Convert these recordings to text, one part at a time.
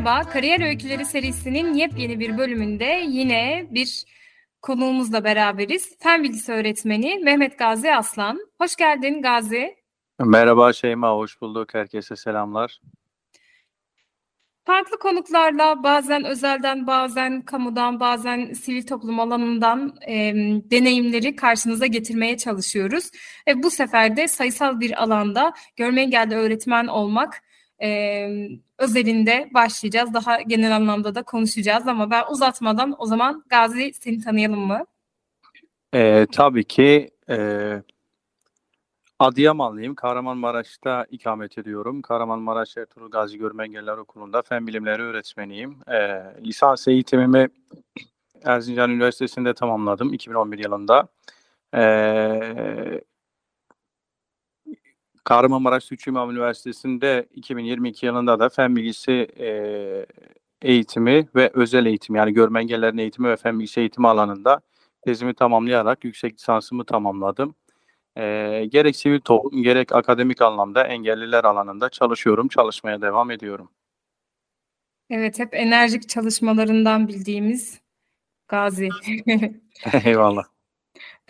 Merhaba. Kariyer Öyküleri serisinin yepyeni bir bölümünde yine bir konuğumuzla beraberiz. Fen bilgisi öğretmeni Mehmet Gazi Aslan. Hoş geldin Gazi. Merhaba Şeyma, hoş bulduk. Herkese selamlar. Farklı konuklarla bazen özelden, bazen kamudan, bazen sivil toplum alanından e, deneyimleri karşınıza getirmeye çalışıyoruz. E, bu sefer de sayısal bir alanda görme engelli öğretmen olmak e, özelinde başlayacağız. Daha genel anlamda da konuşacağız ama ben uzatmadan o zaman Gazi seni tanıyalım mı? E, tabii ki e, Adıyamanlıyım. Kahramanmaraş'ta ikamet ediyorum. Kahramanmaraş Ertuğrul Gazi Görme Engelliler Okulu'nda fen bilimleri öğretmeniyim. E, lisans eğitimimi Erzincan Üniversitesi'nde tamamladım 2011 yılında. E, Kahramanmaraş Sütçü İmam Üniversitesi'nde 2022 yılında da fen bilgisi e, eğitimi ve özel eğitim yani görme engellerin eğitimi ve fen bilgisi eğitimi alanında tezimi tamamlayarak yüksek lisansımı tamamladım. E, gerek sivil toplum gerek akademik anlamda engelliler alanında çalışıyorum, çalışmaya devam ediyorum. Evet, hep enerjik çalışmalarından bildiğimiz Gazi. Eyvallah.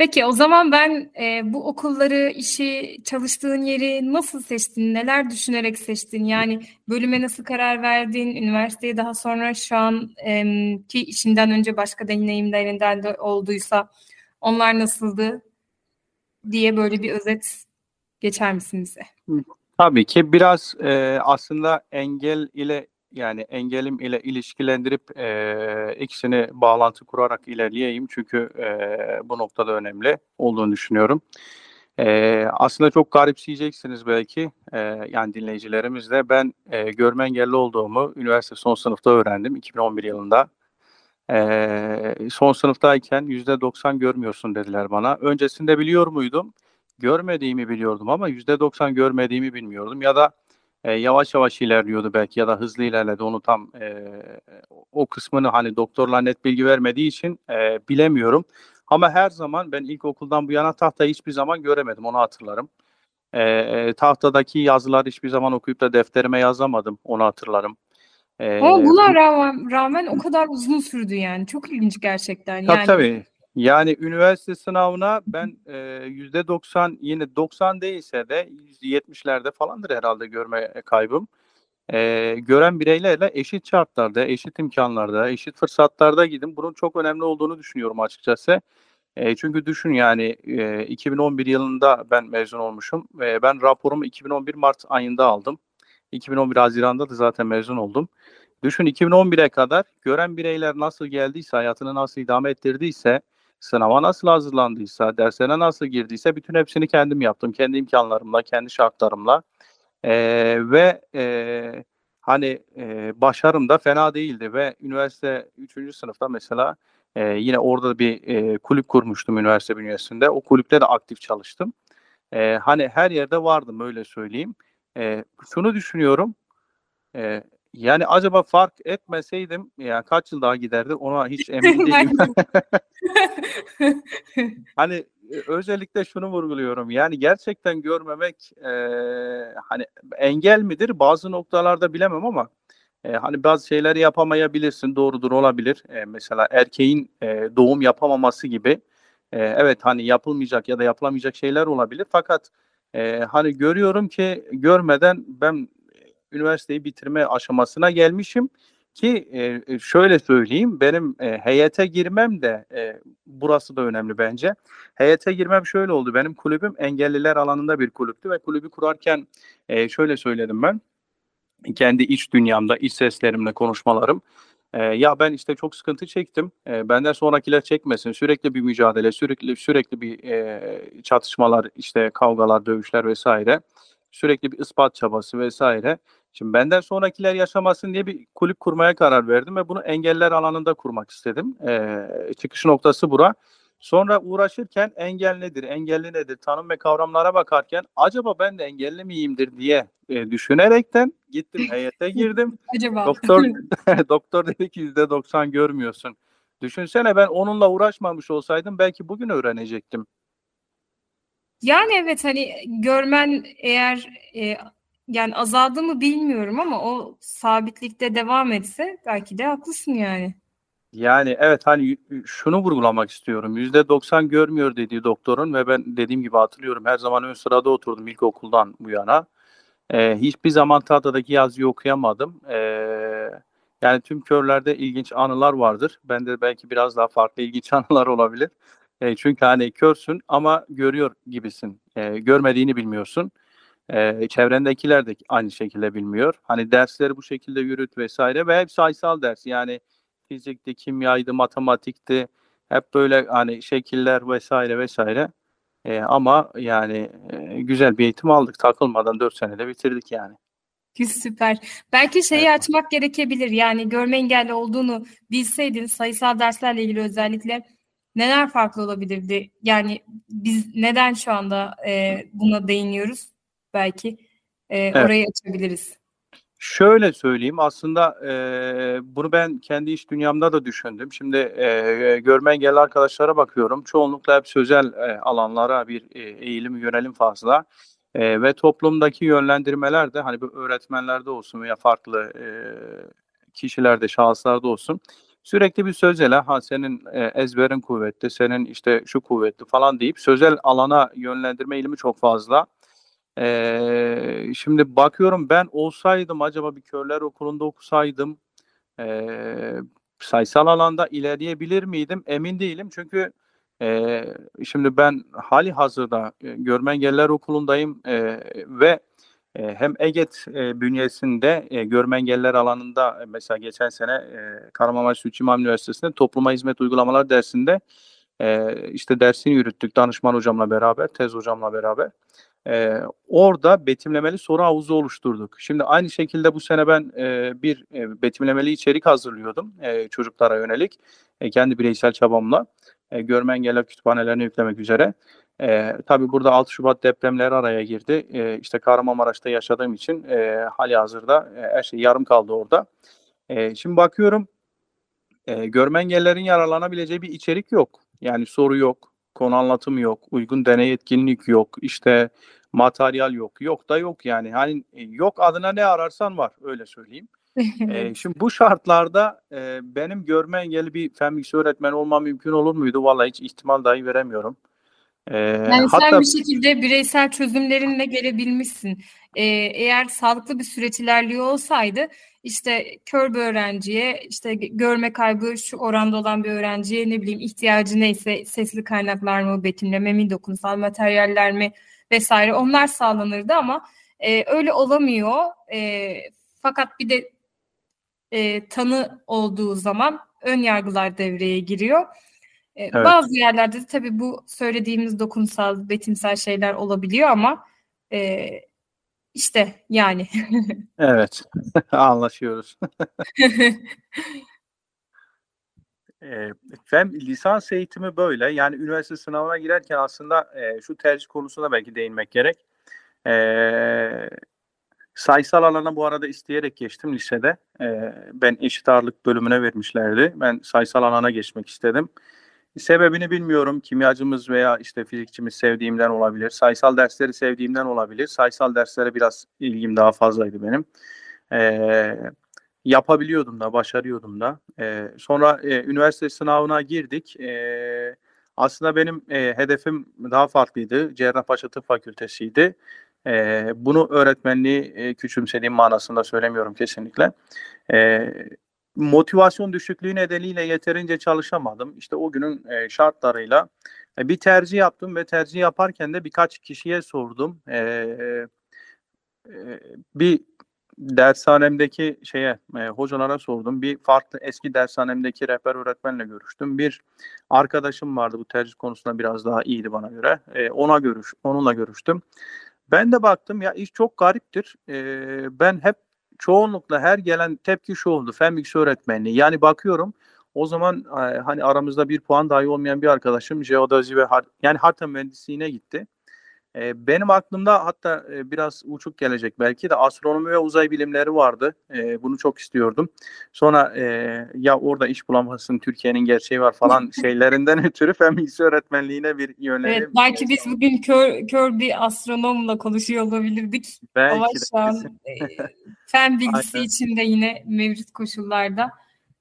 Peki o zaman ben e, bu okulları, işi, çalıştığın yeri nasıl seçtin? Neler düşünerek seçtin? Yani bölüme nasıl karar verdin? Üniversiteye daha sonra şu an e, ki işinden önce başka deneyimlerinden de olduysa onlar nasıldı diye böyle bir özet geçer misin bize? Tabii ki biraz e, aslında engel ile yani engelim ile ilişkilendirip e, ikisini bağlantı kurarak ilerleyeyim çünkü e, bu noktada önemli olduğunu düşünüyorum. E, aslında çok garipseyeceksiniz belki e, yani dinleyicilerimiz de ben e, görme engelli olduğumu üniversite son sınıfta öğrendim 2011 yılında. E, son sınıftayken %90 görmüyorsun dediler bana. Öncesinde biliyor muydum? Görmediğimi biliyordum ama %90 görmediğimi bilmiyordum ya da e, yavaş yavaş ilerliyordu belki ya da hızlı ilerledi onu tam e, o kısmını hani doktorlar net bilgi vermediği için e, bilemiyorum. Ama her zaman ben ilkokuldan bu yana tahtayı hiçbir zaman göremedim onu hatırlarım. E, tahtadaki yazılar hiçbir zaman okuyup da defterime yazamadım onu hatırlarım. E, Ama buna rağmen, rağmen o kadar uzun sürdü yani çok ilginç gerçekten. Tabii yani. tabii. Yani üniversite sınavına ben yüzde 90 yine 90 değilse de 70'lerde falandır herhalde görme kaybım. E, gören bireylerle eşit şartlarda, eşit imkanlarda, eşit fırsatlarda gidin. Bunun çok önemli olduğunu düşünüyorum açıkçası. E, çünkü düşün yani e, 2011 yılında ben mezun olmuşum. E, ben raporumu 2011 Mart ayında aldım. 2011 Haziran'da da zaten mezun oldum. Düşün 2011'e kadar gören bireyler nasıl geldiyse, hayatını nasıl idame ettirdiyse, sınava nasıl hazırlandıysa, derslere nasıl girdiyse bütün hepsini kendim yaptım. Kendi imkanlarımla, kendi şartlarımla. E, ve e, hani e, başarım da fena değildi ve üniversite 3. sınıfta mesela e, yine orada bir e, kulüp kurmuştum üniversite bünyesinde. O kulüpte de aktif çalıştım. E, hani her yerde vardım öyle söyleyeyim. E, şunu düşünüyorum. E, yani acaba fark etmeseydim ya kaç yıl daha giderdi ona hiç emin değilim. hani özellikle şunu vurguluyorum. Yani gerçekten görmemek e, hani engel midir? Bazı noktalarda bilemem ama e, hani bazı şeyleri yapamayabilirsin. Doğrudur olabilir. E, mesela erkeğin e, doğum yapamaması gibi. E, evet hani yapılmayacak ya da yapılamayacak şeyler olabilir. Fakat e, hani görüyorum ki görmeden ben üniversiteyi bitirme aşamasına gelmişim ki e, şöyle söyleyeyim benim e, heyete girmem de e, burası da önemli bence. Heyete girmem şöyle oldu. Benim kulübüm engelliler alanında bir kulüptü ve kulübü kurarken e, şöyle söyledim ben. Kendi iç dünyamda, iç seslerimle konuşmalarım. E, ya ben işte çok sıkıntı çektim. E, benden sonrakiler çekmesin. Sürekli bir mücadele, sürekli sürekli bir e, çatışmalar, işte kavgalar, dövüşler vesaire. Sürekli bir ispat çabası vesaire. Şimdi benden sonrakiler yaşamasın diye bir kulüp kurmaya karar verdim ve bunu engeller alanında kurmak istedim. Ee, çıkış noktası bura. Sonra uğraşırken engel nedir, engelli nedir, tanım ve kavramlara bakarken acaba ben de engelli miyimdir diye e, düşünerekten gittim heyete girdim. Acaba? Doktor doktor dedi ki yüzde doksan görmüyorsun. Düşünsene ben onunla uğraşmamış olsaydım belki bugün öğrenecektim. Yani evet hani görmen eğer e, yani azaldı mı bilmiyorum ama o sabitlikte devam etse belki de haklısın yani. Yani evet hani şunu vurgulamak istiyorum. Yüzde doksan görmüyor dediği doktorun ve ben dediğim gibi hatırlıyorum her zaman ön sırada oturdum ilkokuldan bu yana. Ee, hiçbir zaman tahtadaki yazıyı okuyamadım. Ee, yani tüm körlerde ilginç anılar vardır. Bende belki biraz daha farklı ilginç anılar olabilir. Ee, çünkü hani körsün ama görüyor gibisin. Ee, görmediğini bilmiyorsun. Ee, çevrendekiler de aynı şekilde bilmiyor. Hani dersleri bu şekilde yürüt vesaire ve hep sayısal ders. Yani fizikti, kimyaydı, matematikti. Hep böyle hani şekiller vesaire vesaire. Ee, ama yani e, güzel bir eğitim aldık. Takılmadan 4 senede bitirdik yani. Süper. Belki şeyi Evet. açmak gerekebilir. Yani görme engelli olduğunu bilseydin sayısal derslerle ilgili özellikle neler farklı olabilirdi? Yani biz neden şu anda e, buna değiniyoruz? Belki e, orayı açabiliriz. Şöyle söyleyeyim aslında e, bunu ben kendi iş dünyamda da düşündüm. Şimdi e, görme engelli arkadaşlara bakıyorum. Çoğunlukla hep sözel e, alanlara bir e, eğilim, yönelim fazla. E, ve toplumdaki yönlendirmeler de hani bu öğretmenlerde olsun veya farklı e, kişilerde, şahıslarda olsun. Sürekli bir sözele ha senin e, ezberin kuvvetli, senin işte şu kuvvetli falan deyip sözel alana yönlendirme eğilimi çok fazla. Ee, şimdi bakıyorum ben olsaydım acaba bir körler okulunda okusaydım ee, sayısal alanda ilerleyebilir miydim? Emin değilim çünkü ee, şimdi ben hali hazırda e, görme engeller okulundayım ee, ve e, hem EGET e, bünyesinde e, görme engeller alanında e, mesela geçen sene e, Kahramanmaraş Sütçü İmam Üniversitesi'nde topluma hizmet uygulamalar dersinde e, işte dersini yürüttük danışman hocamla beraber, tez hocamla beraber. Ee, orada betimlemeli soru havuzu oluşturduk. Şimdi aynı şekilde bu sene ben e, bir e, betimlemeli içerik hazırlıyordum e, çocuklara yönelik e, kendi bireysel çabamla e, görme engeller kütüphanelerine yüklemek üzere. E, tabii burada 6 Şubat depremleri araya girdi. E, işte Kahramanmaraş'ta yaşadığım için e, hali hazırda e, her şey yarım kaldı orada. E, şimdi bakıyorum e, görme engellerin yararlanabileceği bir içerik yok. Yani soru yok, konu anlatımı yok, uygun deney etkinlik yok, işte materyal yok. Yok da yok yani. Hani e, yok adına ne ararsan var öyle söyleyeyim. E, şimdi bu şartlarda e, benim görme engelli bir fen bilgisi öğretmeni olmam mümkün olur muydu? Vallahi hiç ihtimal dahi veremiyorum. E, Yani sen hatta bir şekilde bireysel çözümlerinle gelebilmişsin. Ee, eğer sağlıklı bir süreç ilerliyor olsaydı işte kör bir öğrenciye işte görme kaybı şu oranda olan bir öğrenciye ne bileyim ihtiyacı neyse sesli kaynaklar mı, betimleme mi, dokunsal materyaller mi vesaire onlar sağlanırdı ama e, öyle olamıyor. E, fakat bir de e, tanı olduğu zaman ön yargılar devreye giriyor. E, Evet. Bazı yerlerde de tabii bu söylediğimiz dokunsal, betimsel şeyler olabiliyor ama e, işte yani. evet anlaşıyoruz. E, fen lisans eğitimi böyle. Yani üniversite sınavına girerken aslında e, şu tercih konusuna belki değinmek gerek. E, sayısal alana bu arada isteyerek geçtim lisede. E, ben eşit ağırlık bölümüne vermişlerdi. Ben sayısal alana geçmek istedim. Sebebini bilmiyorum. Kimyacımız veya işte fizikçimiz sevdiğimden olabilir. Sayısal dersleri sevdiğimden olabilir. Sayısal derslere biraz ilgim daha fazlaydı benim. Ee, yapabiliyordum da, başarıyordum da. Ee, sonra e, üniversite sınavına girdik. Ee, aslında benim e, hedefim daha farklıydı. Cerrahpaşa Tıp Fakültesiydi. Ee, bunu öğretmenliği e, küçümsediğim manasında söylemiyorum kesinlikle. Ee, motivasyon düşüklüğü nedeniyle yeterince çalışamadım. İşte o günün e, şartlarıyla e, bir tercih yaptım ve tercih yaparken de birkaç kişiye sordum. E, e, bir dershanemdeki şeye e, hocalara sordum. Bir farklı eski dershanemdeki rehber öğretmenle görüştüm. Bir arkadaşım vardı bu tercih konusunda biraz daha iyiydi bana göre. E, ona görüş onunla görüştüm. Ben de baktım ya iş çok gariptir. E, ben hep çoğunlukla her gelen tepki şu oldu. Fen bilgisi öğretmenliği. Yani bakıyorum o zaman hani aramızda bir puan dahi olmayan bir arkadaşım jeodozi ve har yani harita mühendisliğine gitti. E, benim aklımda hatta e, biraz uçuk gelecek belki de astronomi ve uzay bilimleri vardı. E, bunu çok istiyordum. Sonra e, ya orada iş bulamazsın Türkiye'nin gerçeği var falan şeylerinden ötürü fen bilgisi öğretmenliğine bir yönlerim. Evet, belki biz bugün kör, kör bir astronomla konuşuyor olabilirdik. belki Ama şu an e, fen bilgisi için de yine mevcut koşullarda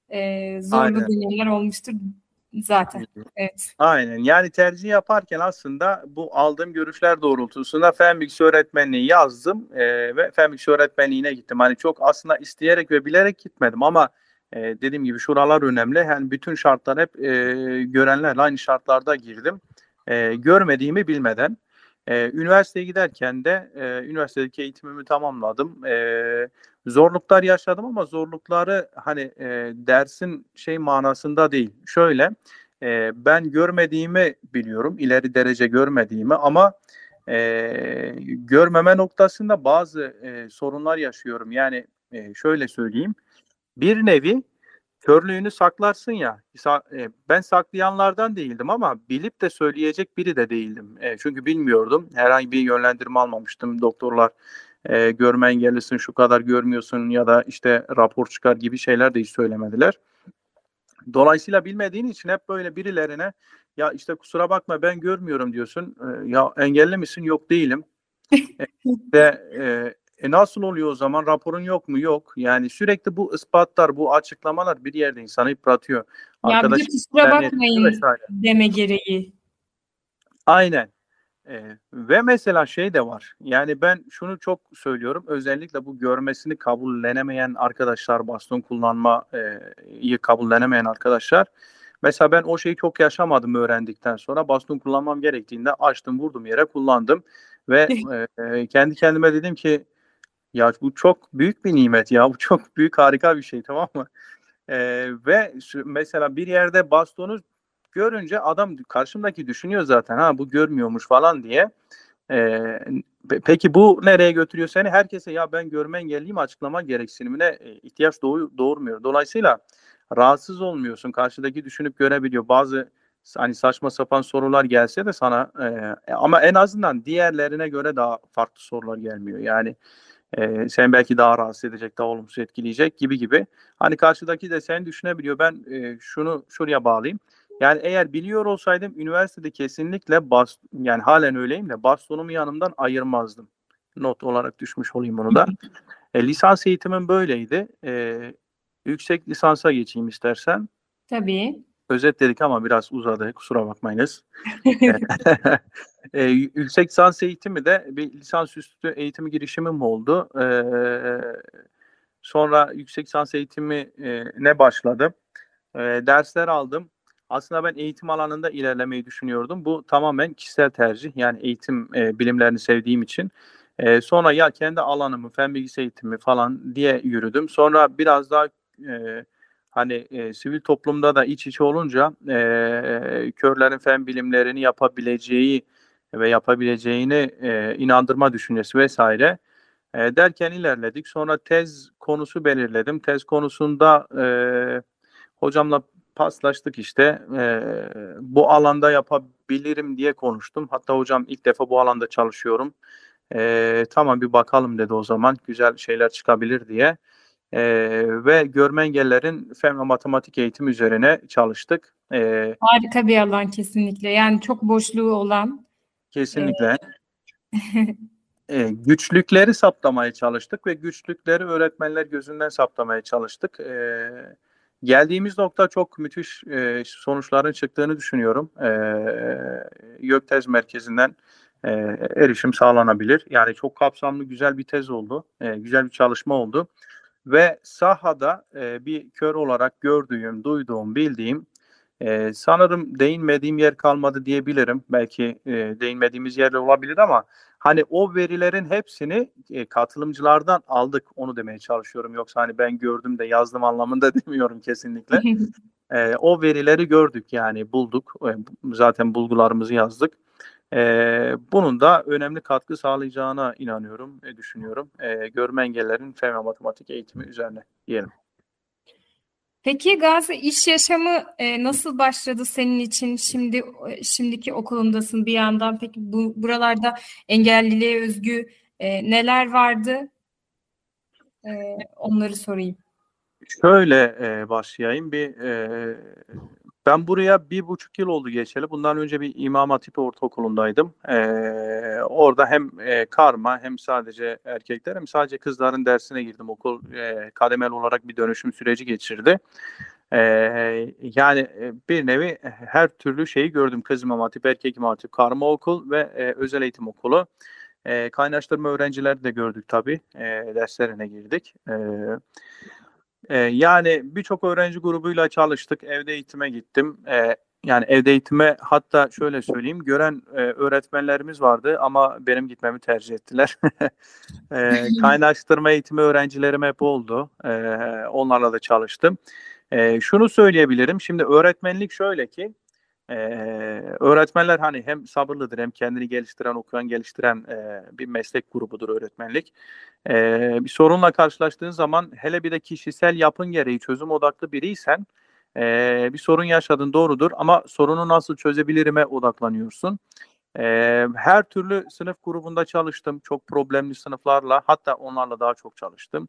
e, zorlu Aynen. dönemler olmuştur zaten. Evet. Aynen. Yani tercih yaparken aslında bu aldığım görüşler doğrultusunda fen bilgisi öğretmenliği yazdım e, ve fen bilgisi öğretmenliğine gittim. Hani çok aslında isteyerek ve bilerek gitmedim ama e, dediğim gibi şuralar önemli. Yani bütün şartlar hep e, görenlerle aynı şartlarda girdim. E, görmediğimi bilmeden. E, üniversiteye giderken de e, üniversitedeki eğitimimi tamamladım. E, zorluklar yaşadım ama zorlukları hani e, dersin şey manasında değil. Şöyle e, ben görmediğimi biliyorum, ileri derece görmediğimi ama e, görmeme noktasında bazı e, sorunlar yaşıyorum. Yani e, şöyle söyleyeyim, bir nevi körlüğünü saklarsın ya, e, ben saklayanlardan değildim ama bilip de söyleyecek biri de değildim. E, çünkü bilmiyordum, herhangi bir yönlendirme almamıştım. Doktorlar e, görme engellisin, şu kadar görmüyorsun ya da işte rapor çıkar gibi şeyler de hiç söylemediler. Dolayısıyla bilmediğin için hep böyle birilerine ya işte kusura bakma ben görmüyorum diyorsun. E, ya engelli misin? Yok değilim. E, ve e, e, nasıl oluyor o zaman? Raporun yok mu? Yok. Yani sürekli bu ispatlar, bu açıklamalar bir yerde insanı yıpratıyor. Ya bir Arkadaş de kusura bakmayın vesaire. deme gereği. Aynen. Ee, ve mesela şey de var. Yani ben şunu çok söylüyorum. Özellikle bu görmesini kabullenemeyen arkadaşlar, baston kullanmayı kabullenemeyen arkadaşlar. Mesela ben o şeyi çok yaşamadım öğrendikten sonra. Baston kullanmam gerektiğinde açtım, vurdum yere kullandım. Ve e, kendi kendime dedim ki ya bu çok büyük bir nimet ya. Bu çok büyük harika bir şey tamam mı? Ee, ve mesela bir yerde bastonu görünce adam karşımdaki düşünüyor zaten ha bu görmüyormuş falan diye. Ee, pe- peki bu nereye götürüyor seni? Herkese ya ben görme engelliyim açıklama gereksinimine e, ihtiyaç doğu- doğurmuyor. Dolayısıyla rahatsız olmuyorsun. Karşıdaki düşünüp görebiliyor. Bazı hani saçma sapan sorular gelse de sana e, ama en azından diğerlerine göre daha farklı sorular gelmiyor. Yani e, sen belki daha rahatsız edecek, daha olumsuz etkileyecek gibi gibi. Hani karşıdaki de sen düşünebiliyor. Ben e, şunu şuraya bağlayayım. Yani eğer biliyor olsaydım üniversitede kesinlikle bas, yani halen öyleyim de bastonumu yanımdan ayırmazdım. Not olarak düşmüş olayım onu da. E, lisans eğitimim böyleydi. E, yüksek lisansa geçeyim istersen. Tabii. Özetledik ama biraz uzadı. Kusura bakmayınız. e, y- yüksek lisans eğitimi de bir lisansüstü eğitimi girişimim oldu. E, sonra yüksek lisans eğitimi e, ne başladım. E, dersler aldım. Aslında ben eğitim alanında ilerlemeyi düşünüyordum. Bu tamamen kişisel tercih. Yani eğitim e, bilimlerini sevdiğim için. E, sonra ya kendi alanımı, fen bilgisi eğitimi falan diye yürüdüm. Sonra biraz daha e, hani e, sivil toplumda da iç içe olunca e, körlerin fen bilimlerini yapabileceği ve yapabileceğini e, inandırma düşüncesi vesaire e, derken ilerledik. Sonra tez konusu belirledim. Tez konusunda e, hocamla paslaştık işte. E, bu alanda yapabilirim diye konuştum. Hatta hocam ilk defa bu alanda çalışıyorum. E, tamam bir bakalım dedi o zaman. Güzel şeyler çıkabilir diye. E, ve görme engellerin fen ve matematik eğitimi üzerine çalıştık. E, Harika bir alan kesinlikle. Yani çok boşluğu olan. kesinlikle. E, güçlükleri saptamaya çalıştık ve güçlükleri öğretmenler gözünden saptamaya çalıştık. E, geldiğimiz nokta çok müthiş e, sonuçların çıktığını düşünüyorum. E, YÖKTEZ merkezinden e, erişim sağlanabilir. Yani çok kapsamlı güzel bir tez oldu. E, güzel bir çalışma oldu. Ve sahada e, bir kör olarak gördüğüm, duyduğum, bildiğim e, sanırım değinmediğim yer kalmadı diyebilirim. Belki e, değinmediğimiz yerler olabilir ama hani o verilerin hepsini e, katılımcılardan aldık. Onu demeye çalışıyorum. Yoksa hani ben gördüm de yazdım anlamında demiyorum kesinlikle. E, o verileri gördük yani bulduk. E, zaten bulgularımızı yazdık. Ee, bunun da önemli katkı sağlayacağına inanıyorum, e, düşünüyorum. Ee, görme engellerin fen ve matematik eğitimi üzerine diyelim. Peki Gazi iş yaşamı e, nasıl başladı senin için? Şimdi e, şimdiki okulundasın bir yandan. Peki bu buralarda engelliliğe özgü e, neler vardı? E, onları sorayım. Şöyle e, başlayayım. Bir e, ben buraya bir buçuk yıl oldu geçeli. Bundan önce bir İmam Hatip Ortaokulu'ndaydım. E, orada hem e, karma hem sadece erkekler hem sadece kızların dersine girdim. Okul e, kademeli olarak bir dönüşüm süreci geçirdi. E, yani e, bir nevi her türlü şeyi gördüm. Kız İmam Hatip, erkek İmam Hatip, karma okul ve e, özel eğitim okulu. E, kaynaştırma öğrencileri de gördük tabii. E, derslerine girdik. E, e, yani birçok öğrenci grubuyla çalıştık. Evde eğitime gittim. E, yani evde eğitime hatta şöyle söyleyeyim gören e, öğretmenlerimiz vardı ama benim gitmemi tercih ettiler. e, kaynaştırma eğitimi öğrencilerim hep oldu. E, onlarla da çalıştım. E, şunu söyleyebilirim. Şimdi öğretmenlik şöyle ki ee, öğretmenler hani hem sabırlıdır hem kendini geliştiren, okuyan, geliştiren e, bir meslek grubudur öğretmenlik. Ee, bir sorunla karşılaştığın zaman hele bir de kişisel yapın gereği çözüm odaklı biriysen e, bir sorun yaşadın doğrudur ama sorunu nasıl çözebilirime odaklanıyorsun. E, her türlü sınıf grubunda çalıştım. Çok problemli sınıflarla hatta onlarla daha çok çalıştım.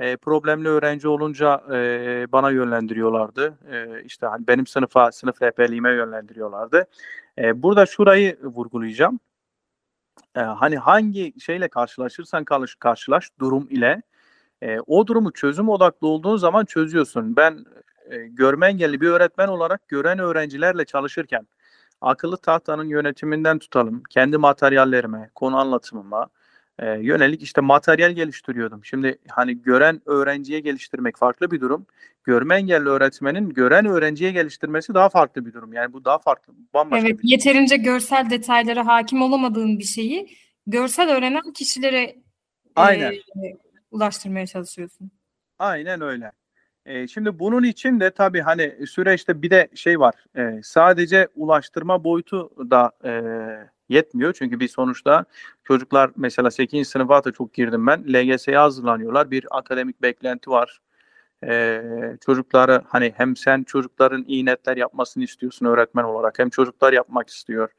E, problemli öğrenci olunca e, bana yönlendiriyorlardı. E, işte hani benim sınıfa, sınıf rehberliğime yönlendiriyorlardı. E, burada şurayı vurgulayacağım. E, hani hangi şeyle karşılaşırsan karşı, karşılaş durum ile e, o durumu çözüm odaklı olduğun zaman çözüyorsun. Ben e, görme engelli bir öğretmen olarak gören öğrencilerle çalışırken akıllı tahtanın yönetiminden tutalım, kendi materyallerime, konu anlatımıma, e, yönelik işte materyal geliştiriyordum. Şimdi hani gören öğrenciye geliştirmek farklı bir durum. Görme engelli öğretmenin gören öğrenciye geliştirmesi daha farklı bir durum. Yani bu daha farklı, bambaşka Evet, bir yeterince görsel detaylara hakim olamadığın bir şeyi görsel öğrenen kişilere Aynen. e, ulaştırmaya çalışıyorsun. Aynen öyle. E, şimdi bunun için de tabii hani süreçte bir de şey var. E, sadece ulaştırma boyutu da e, yetmiyor. Çünkü bir sonuçta çocuklar mesela 8. sınıfa da çok girdim ben. LGS'ye hazırlanıyorlar. Bir akademik beklenti var. E, çocukları hani hem sen çocukların iyi netler yapmasını istiyorsun öğretmen olarak hem çocuklar yapmak istiyor.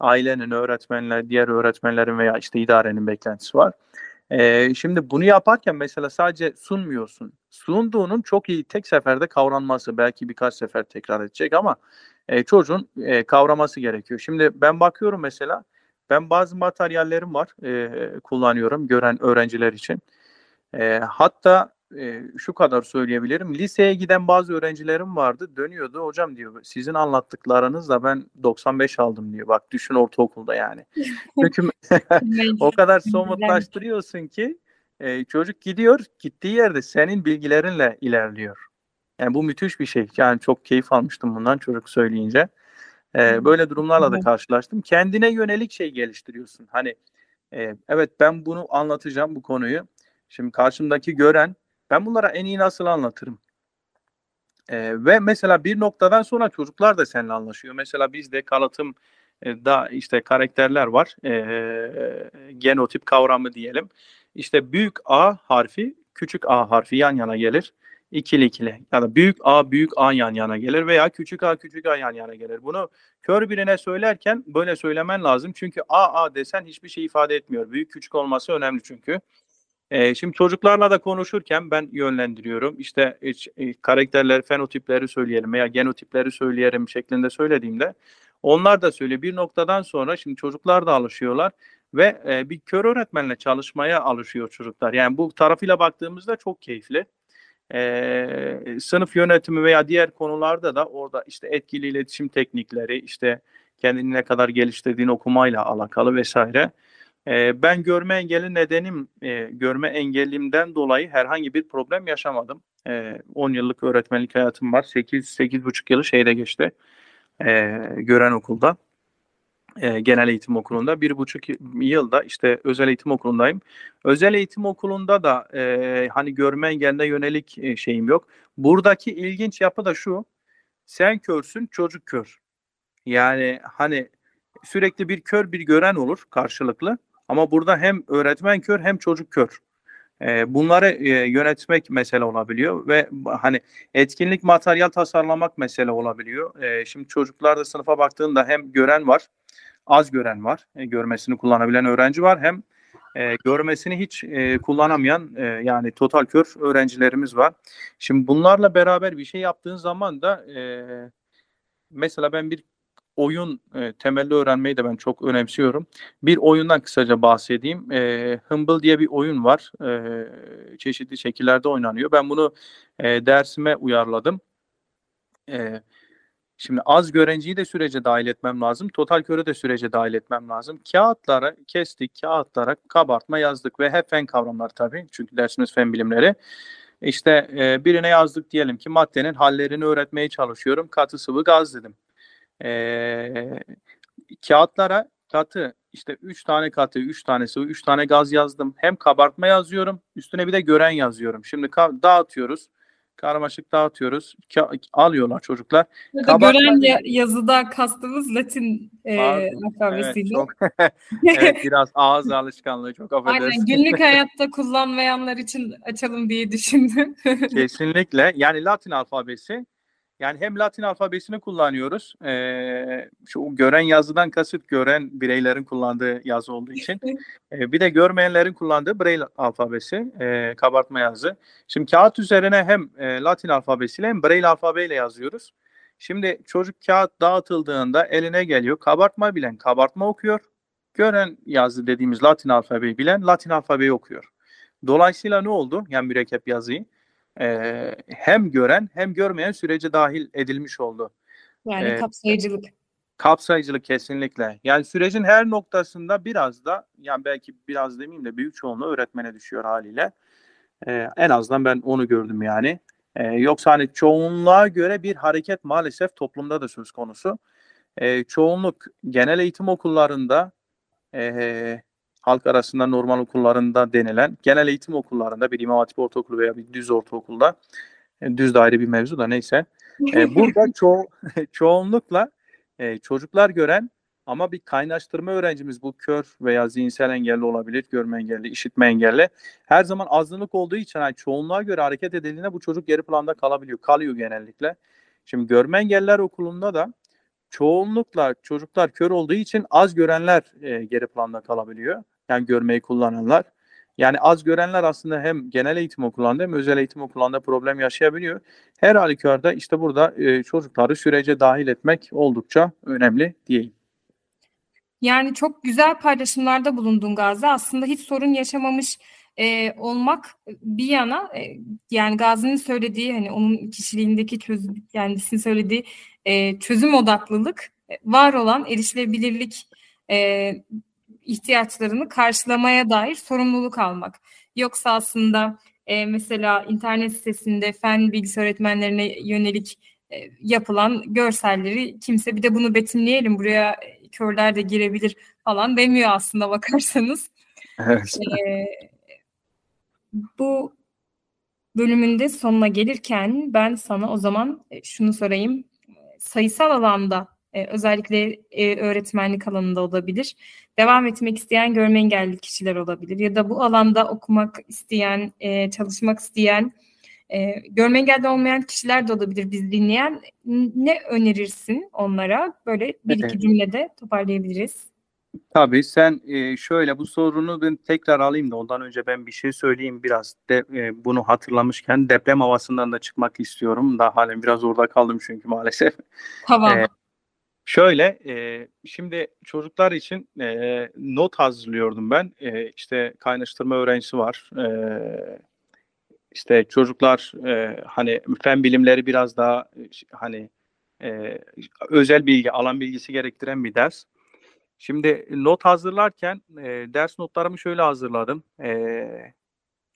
Ailenin, öğretmenler, diğer öğretmenlerin veya işte idarenin beklentisi var. Ee, şimdi bunu yaparken mesela sadece sunmuyorsun. Sunduğunun çok iyi tek seferde kavranması belki birkaç sefer tekrar edecek ama e, çocuğun e, kavraması gerekiyor. Şimdi ben bakıyorum mesela ben bazı materyallerim var e, kullanıyorum gören öğrenciler için. E, hatta e, şu kadar söyleyebilirim. Liseye giden bazı öğrencilerim vardı. Dönüyordu. Hocam diyor sizin anlattıklarınızla ben 95 aldım diyor. Bak düşün ortaokulda yani. Çünkü o kadar somutlaştırıyorsun ki e, çocuk gidiyor. Gittiği yerde senin bilgilerinle ilerliyor. Yani bu müthiş bir şey. Yani çok keyif almıştım bundan çocuk söyleyince. E, böyle durumlarla da karşılaştım. Kendine yönelik şey geliştiriyorsun. Hani e, evet ben bunu anlatacağım bu konuyu. Şimdi karşımdaki gören ben bunlara en iyi nasıl anlatırım? Ee, ve mesela bir noktadan sonra çocuklar da seninle anlaşıyor. Mesela bizde kalıtım e, da işte karakterler var. E, genotip kavramı diyelim. İşte büyük A harfi, küçük A harfi yan yana gelir. İkili ikili. Yani büyük A büyük A yan yana gelir veya küçük A küçük A yan yana gelir. Bunu kör birine söylerken böyle söylemen lazım. Çünkü A A desen hiçbir şey ifade etmiyor. Büyük küçük olması önemli çünkü. E, şimdi çocuklarla da konuşurken ben yönlendiriyorum. İşte e, karakterler, fenotipleri söyleyelim veya genotipleri söyleyelim şeklinde söylediğimde onlar da söylüyor. Bir noktadan sonra şimdi çocuklar da alışıyorlar ve e, bir kör öğretmenle çalışmaya alışıyor çocuklar. Yani bu tarafıyla baktığımızda çok keyifli. E, sınıf yönetimi veya diğer konularda da orada işte etkili iletişim teknikleri, işte kendini ne kadar geliştirdiğini okumayla alakalı vesaire. E, ben görme engeli nedenim, e, görme engelimden dolayı herhangi bir problem yaşamadım. E, 10 yıllık öğretmenlik hayatım var. 8-8,5 yılı şeyde geçti. E, gören okulda. E, genel eğitim okulunda. Bir buçuk yılda işte özel eğitim okulundayım. Özel eğitim okulunda da e, hani görme engeline yönelik e, şeyim yok. Buradaki ilginç yapı da şu. Sen körsün, çocuk kör. Yani hani sürekli bir kör bir gören olur karşılıklı. Ama burada hem öğretmen kör hem çocuk kör. E, bunları e, yönetmek mesele olabiliyor ve hani etkinlik materyal tasarlamak mesele olabiliyor. E, şimdi çocuklarda sınıfa baktığında hem gören var, az gören var, e, görmesini kullanabilen öğrenci var hem e, görmesini hiç kullanamayan yani total kör öğrencilerimiz var. Şimdi bunlarla beraber bir şey yaptığın zaman da mesela ben bir oyun e, temelli öğrenmeyi de ben çok önemsiyorum. Bir oyundan kısaca bahsedeyim. E, Humble diye bir oyun var. E, çeşitli şekillerde oynanıyor. Ben bunu e, dersime uyarladım. E, şimdi az görenciyi de sürece dahil etmem lazım. Total körü de sürece dahil etmem lazım. Kağıtlara kestik, kağıtlara kabartma yazdık ve hep fen kavramları tabii. Çünkü dersimiz fen bilimleri. İşte e, birine yazdık diyelim ki maddenin hallerini öğretmeye çalışıyorum. Katı sıvı gaz dedim e, kağıtlara katı işte 3 tane katı, 3 tane sıvı, 3 tane gaz yazdım. Hem kabartma yazıyorum, üstüne bir de gören yazıyorum. Şimdi dağıtıyoruz. Karmaşık dağıtıyoruz. Ka- alıyorlar çocuklar. Burada Kabartma- gören ya- yazıda kastımız Latin e, alfabesiyle. Evet, çok, evet, biraz ağız alışkanlığı çok Aynen affedersin. günlük hayatta kullanmayanlar için açalım diye düşündüm. Kesinlikle. Yani Latin alfabesi. Yani hem Latin alfabesini kullanıyoruz. Ee, şu gören yazıdan kasıt gören bireylerin kullandığı yazı olduğu için. Ee, bir de görmeyenlerin kullandığı Braille alfabesi, e, kabartma yazı. Şimdi kağıt üzerine hem e, Latin alfabesiyle hem Braille alfabeyle yazıyoruz. Şimdi çocuk kağıt dağıtıldığında eline geliyor. Kabartma bilen kabartma okuyor. Gören yazı dediğimiz Latin alfabeyi bilen Latin alfabeyi okuyor. Dolayısıyla ne oldu? Yani mürekkep yazıyı e, hem gören hem görmeyen sürece dahil edilmiş oldu. Yani Evet. kapsayıcılık. Kapsayıcılık kesinlikle. Yani sürecin her noktasında biraz da yani belki biraz demeyeyim de büyük çoğunluğu öğretmene düşüyor haliyle. E, en azından ben onu gördüm yani. E, yoksa hani çoğunluğa göre bir hareket maalesef toplumda da söz konusu. E, çoğunluk genel eğitim okullarında e, halk arasında normal okullarında denilen genel eğitim okullarında bir İmam Hatip Ortaokulu veya bir düz ortaokulda e, düz de ayrı bir mevzu da neyse. E, burada ço çoğunlukla e, çocuklar gören ama bir kaynaştırma öğrencimiz bu kör veya zihinsel engelli olabilir, görme engelli, işitme engelli. Her zaman azınlık olduğu için yani çoğunluğa göre hareket edildiğinde bu çocuk geri planda kalabiliyor, kalıyor genellikle. Şimdi görme engelliler okulunda da çoğunlukla çocuklar kör olduğu için az görenler e, geri planda kalabiliyor. Yani görmeyi kullananlar. Yani az görenler aslında hem genel eğitim okullarında hem özel eğitim okullarında problem yaşayabiliyor. Her halükarda işte burada e, çocukları sürece dahil etmek oldukça önemli diyeyim. Yani çok güzel paylaşımlarda bulundun Gazi. Aslında hiç sorun yaşamamış e, olmak bir yana e, yani Gazi'nin söylediği hani onun kişiliğindeki çözüm kendisinin söylediği e, çözüm odaklılık e, var olan erişilebilirlik e, ihtiyaçlarını karşılamaya dair sorumluluk almak. Yoksa aslında e, mesela internet sitesinde fen bilgisi öğretmenlerine yönelik e, yapılan görselleri kimse bir de bunu betimleyelim buraya e, körler de girebilir falan demiyor aslında bakarsanız. Evet. E, bu bölümünde sonuna gelirken ben sana o zaman e, şunu sorayım. Sayısal alanda e, özellikle e, öğretmenlik alanında olabilir. Devam etmek isteyen görme engelli kişiler olabilir ya da bu alanda okumak isteyen, e, çalışmak isteyen, e, görme engelli olmayan kişiler de olabilir biz dinleyen. Ne önerirsin onlara? Böyle bir iki Evet. cümlede toparlayabiliriz. Tabii sen e, şöyle bu sorunu ben tekrar alayım da ondan önce ben bir şey söyleyeyim biraz de, e, bunu hatırlamışken deprem havasından da çıkmak istiyorum. Daha halen biraz orada kaldım çünkü maalesef. Tamam. E, Şöyle, e, şimdi çocuklar için e, not hazırlıyordum ben. E, işte kaynaştırma öğrencisi var. E, işte çocuklar e, hani fen bilimleri biraz daha hani e, özel bilgi, alan bilgisi gerektiren bir ders. Şimdi not hazırlarken e, ders notlarımı şöyle hazırladım. E,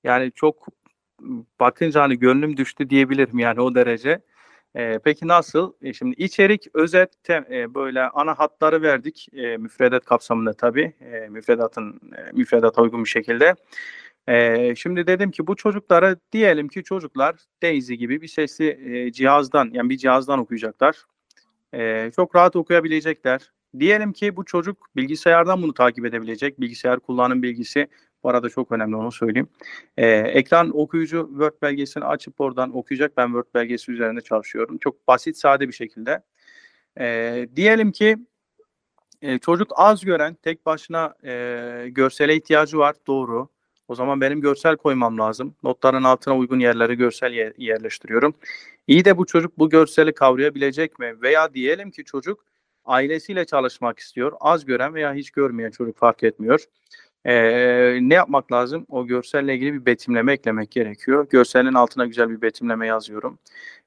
yani çok bakınca hani gönlüm düştü diyebilirim yani o derece. E, peki nasıl? E, şimdi içerik, özet, e, böyle ana hatları verdik e, müfredat kapsamında tabii. E, müfredatın e, müfredata uygun bir şekilde. E, şimdi dedim ki bu çocuklara diyelim ki çocuklar Daisy gibi bir sesli e, cihazdan yani bir cihazdan okuyacaklar. E, çok rahat okuyabilecekler. Diyelim ki bu çocuk bilgisayardan bunu takip edebilecek. Bilgisayar kullanım bilgisi bu arada çok önemli onu söyleyeyim. Ee, ekran okuyucu Word belgesini açıp oradan okuyacak. Ben Word belgesi üzerinde çalışıyorum. Çok basit, sade bir şekilde. Ee, diyelim ki e, çocuk az gören, tek başına e, görsele ihtiyacı var. Doğru. O zaman benim görsel koymam lazım. Notların altına uygun yerlere görsel yer, yerleştiriyorum. İyi de bu çocuk bu görseli kavrayabilecek mi? Veya diyelim ki çocuk ailesiyle çalışmak istiyor. Az gören veya hiç görmeyen çocuk fark etmiyor. Ee, ne yapmak lazım? O görselle ilgili bir betimleme eklemek gerekiyor. Görselin altına güzel bir betimleme yazıyorum.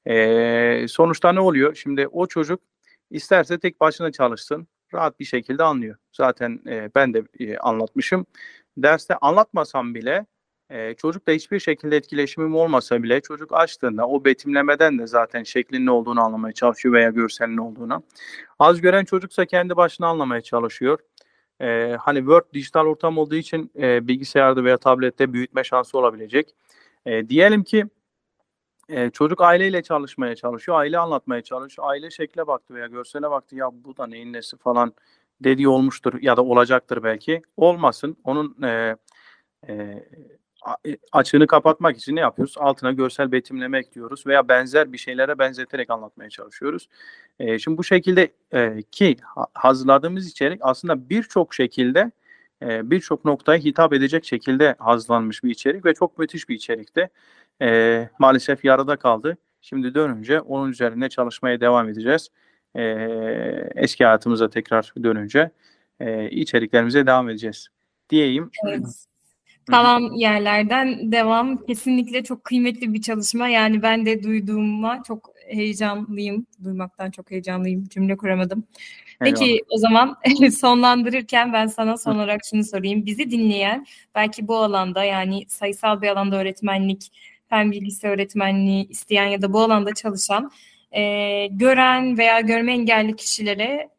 Ee, sonuçta ne oluyor? Şimdi o çocuk isterse tek başına çalışsın. Rahat bir şekilde anlıyor. Zaten e, ben de e, anlatmışım. Derste anlatmasam bile e, çocukla hiçbir şekilde etkileşimim olmasa bile çocuk açtığında o betimlemeden de zaten şeklin ne olduğunu anlamaya çalışıyor veya görselin ne olduğunu. Az gören çocuksa kendi başına anlamaya çalışıyor. E, hani Word dijital ortam olduğu için e, bilgisayarda veya tablette büyütme şansı olabilecek. E, diyelim ki e, çocuk aileyle çalışmaya çalışıyor, aile anlatmaya çalışıyor. Aile şekle baktı veya görsele baktı ya bu da neyin nesi falan dediği olmuştur ya da olacaktır belki. Olmasın. Onun e, e, açığını kapatmak için ne yapıyoruz? Altına görsel betimleme ekliyoruz veya benzer bir şeylere benzeterek anlatmaya çalışıyoruz. E, şimdi bu şekilde e, ki hazırladığımız içerik aslında birçok şekilde e, birçok noktaya hitap edecek şekilde hazırlanmış bir içerik ve çok müthiş bir içerikte. E, maalesef yarıda kaldı. Şimdi dönünce onun üzerine çalışmaya devam edeceğiz. E, eski hayatımıza tekrar dönünce e, içeriklerimize devam edeceğiz diyeyim. Evet. Kalan yerlerden devam. Kesinlikle çok kıymetli bir çalışma. Yani ben de duyduğuma çok heyecanlıyım. Duymaktan çok heyecanlıyım. Cümle kuramadım. Peki Eyvallah. o zaman sonlandırırken ben sana son olarak şunu sorayım. Bizi dinleyen belki bu alanda yani sayısal bir alanda öğretmenlik, fen bilgisi öğretmenliği isteyen ya da bu alanda çalışan e, gören veya görme engelli kişilere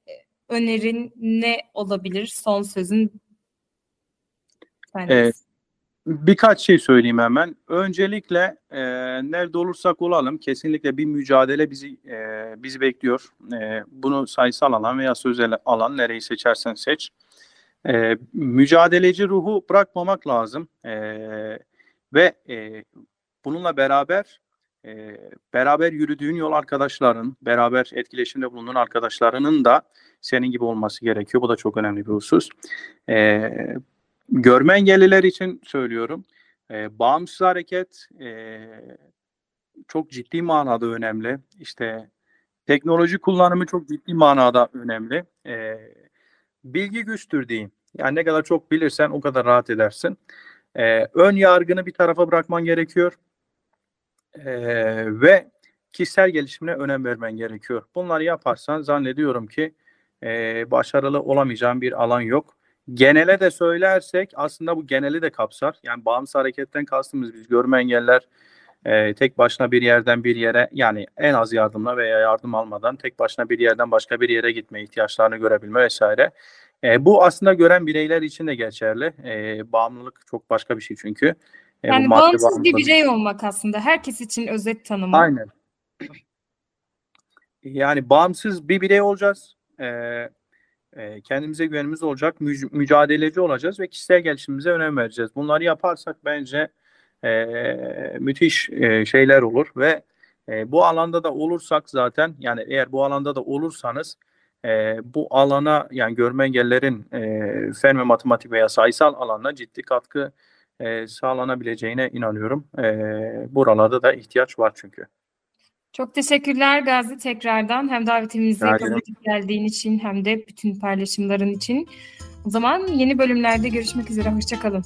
önerin ne olabilir? Son sözün Evet. Birkaç şey söyleyeyim hemen. Öncelikle e, nerede olursak olalım kesinlikle bir mücadele bizi e, bizi bekliyor. E, bunu sayısal alan veya sözel alan nereyi seçersen seç. E, mücadeleci ruhu bırakmamak lazım. E, ve e, bununla beraber e, beraber yürüdüğün yol arkadaşların, beraber etkileşimde bulunduğun arkadaşlarının da senin gibi olması gerekiyor. Bu da çok önemli bir husus. E, görme engelliler için söylüyorum. E, bağımsız hareket e, çok ciddi manada önemli. İşte teknoloji kullanımı çok ciddi manada önemli. E, bilgi güçtür diyeyim. Yani ne kadar çok bilirsen o kadar rahat edersin. E, ön yargını bir tarafa bırakman gerekiyor. E, ve kişisel gelişimine önem vermen gerekiyor. Bunları yaparsan zannediyorum ki e, başarılı olamayacağın bir alan yok. Genele de söylersek aslında bu geneli de kapsar. Yani bağımsız hareketten kastımız biz görme engeller e, tek başına bir yerden bir yere yani en az yardımla veya yardım almadan tek başına bir yerden başka bir yere gitme ihtiyaçlarını görebilme vesaire. E, bu aslında gören bireyler için de geçerli. E, bağımlılık çok başka bir şey çünkü. E, yani bağımsız bir birey olmak aslında herkes için özet tanımı. Aynen. Yani bağımsız bir birey olacağız. Eee e, kendimize güvenimiz olacak, mü- mücadeleci olacağız ve kişisel gelişimimize önem vereceğiz. Bunları yaparsak bence e, müthiş e, şeyler olur ve e, bu alanda da olursak zaten yani eğer bu alanda da olursanız e, bu alana yani görme engellerin e, fen ve matematik veya sayısal alana ciddi katkı e, sağlanabileceğine inanıyorum. E, buralarda da ihtiyaç var çünkü. Çok teşekkürler Gazi tekrardan hem davetimizi kabul edip geldiğin için hem de bütün paylaşımların için. O zaman yeni bölümlerde görüşmek üzere. Hoşçakalın.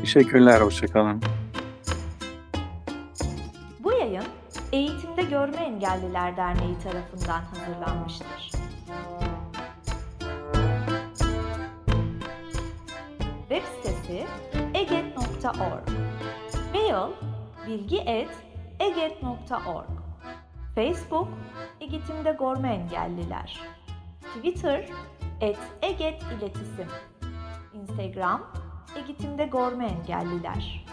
Teşekkürler. Hoşçakalın. Bu yayın Eğitimde Görme Engelliler Derneği tarafından hazırlanmıştır. Web sitesi eget.org Mail bilgi.eget.org Facebook Egetim'de Gorma Engelliler. Twitter et Eget İletisim. Instagram Egetim'de Gorma Engelliler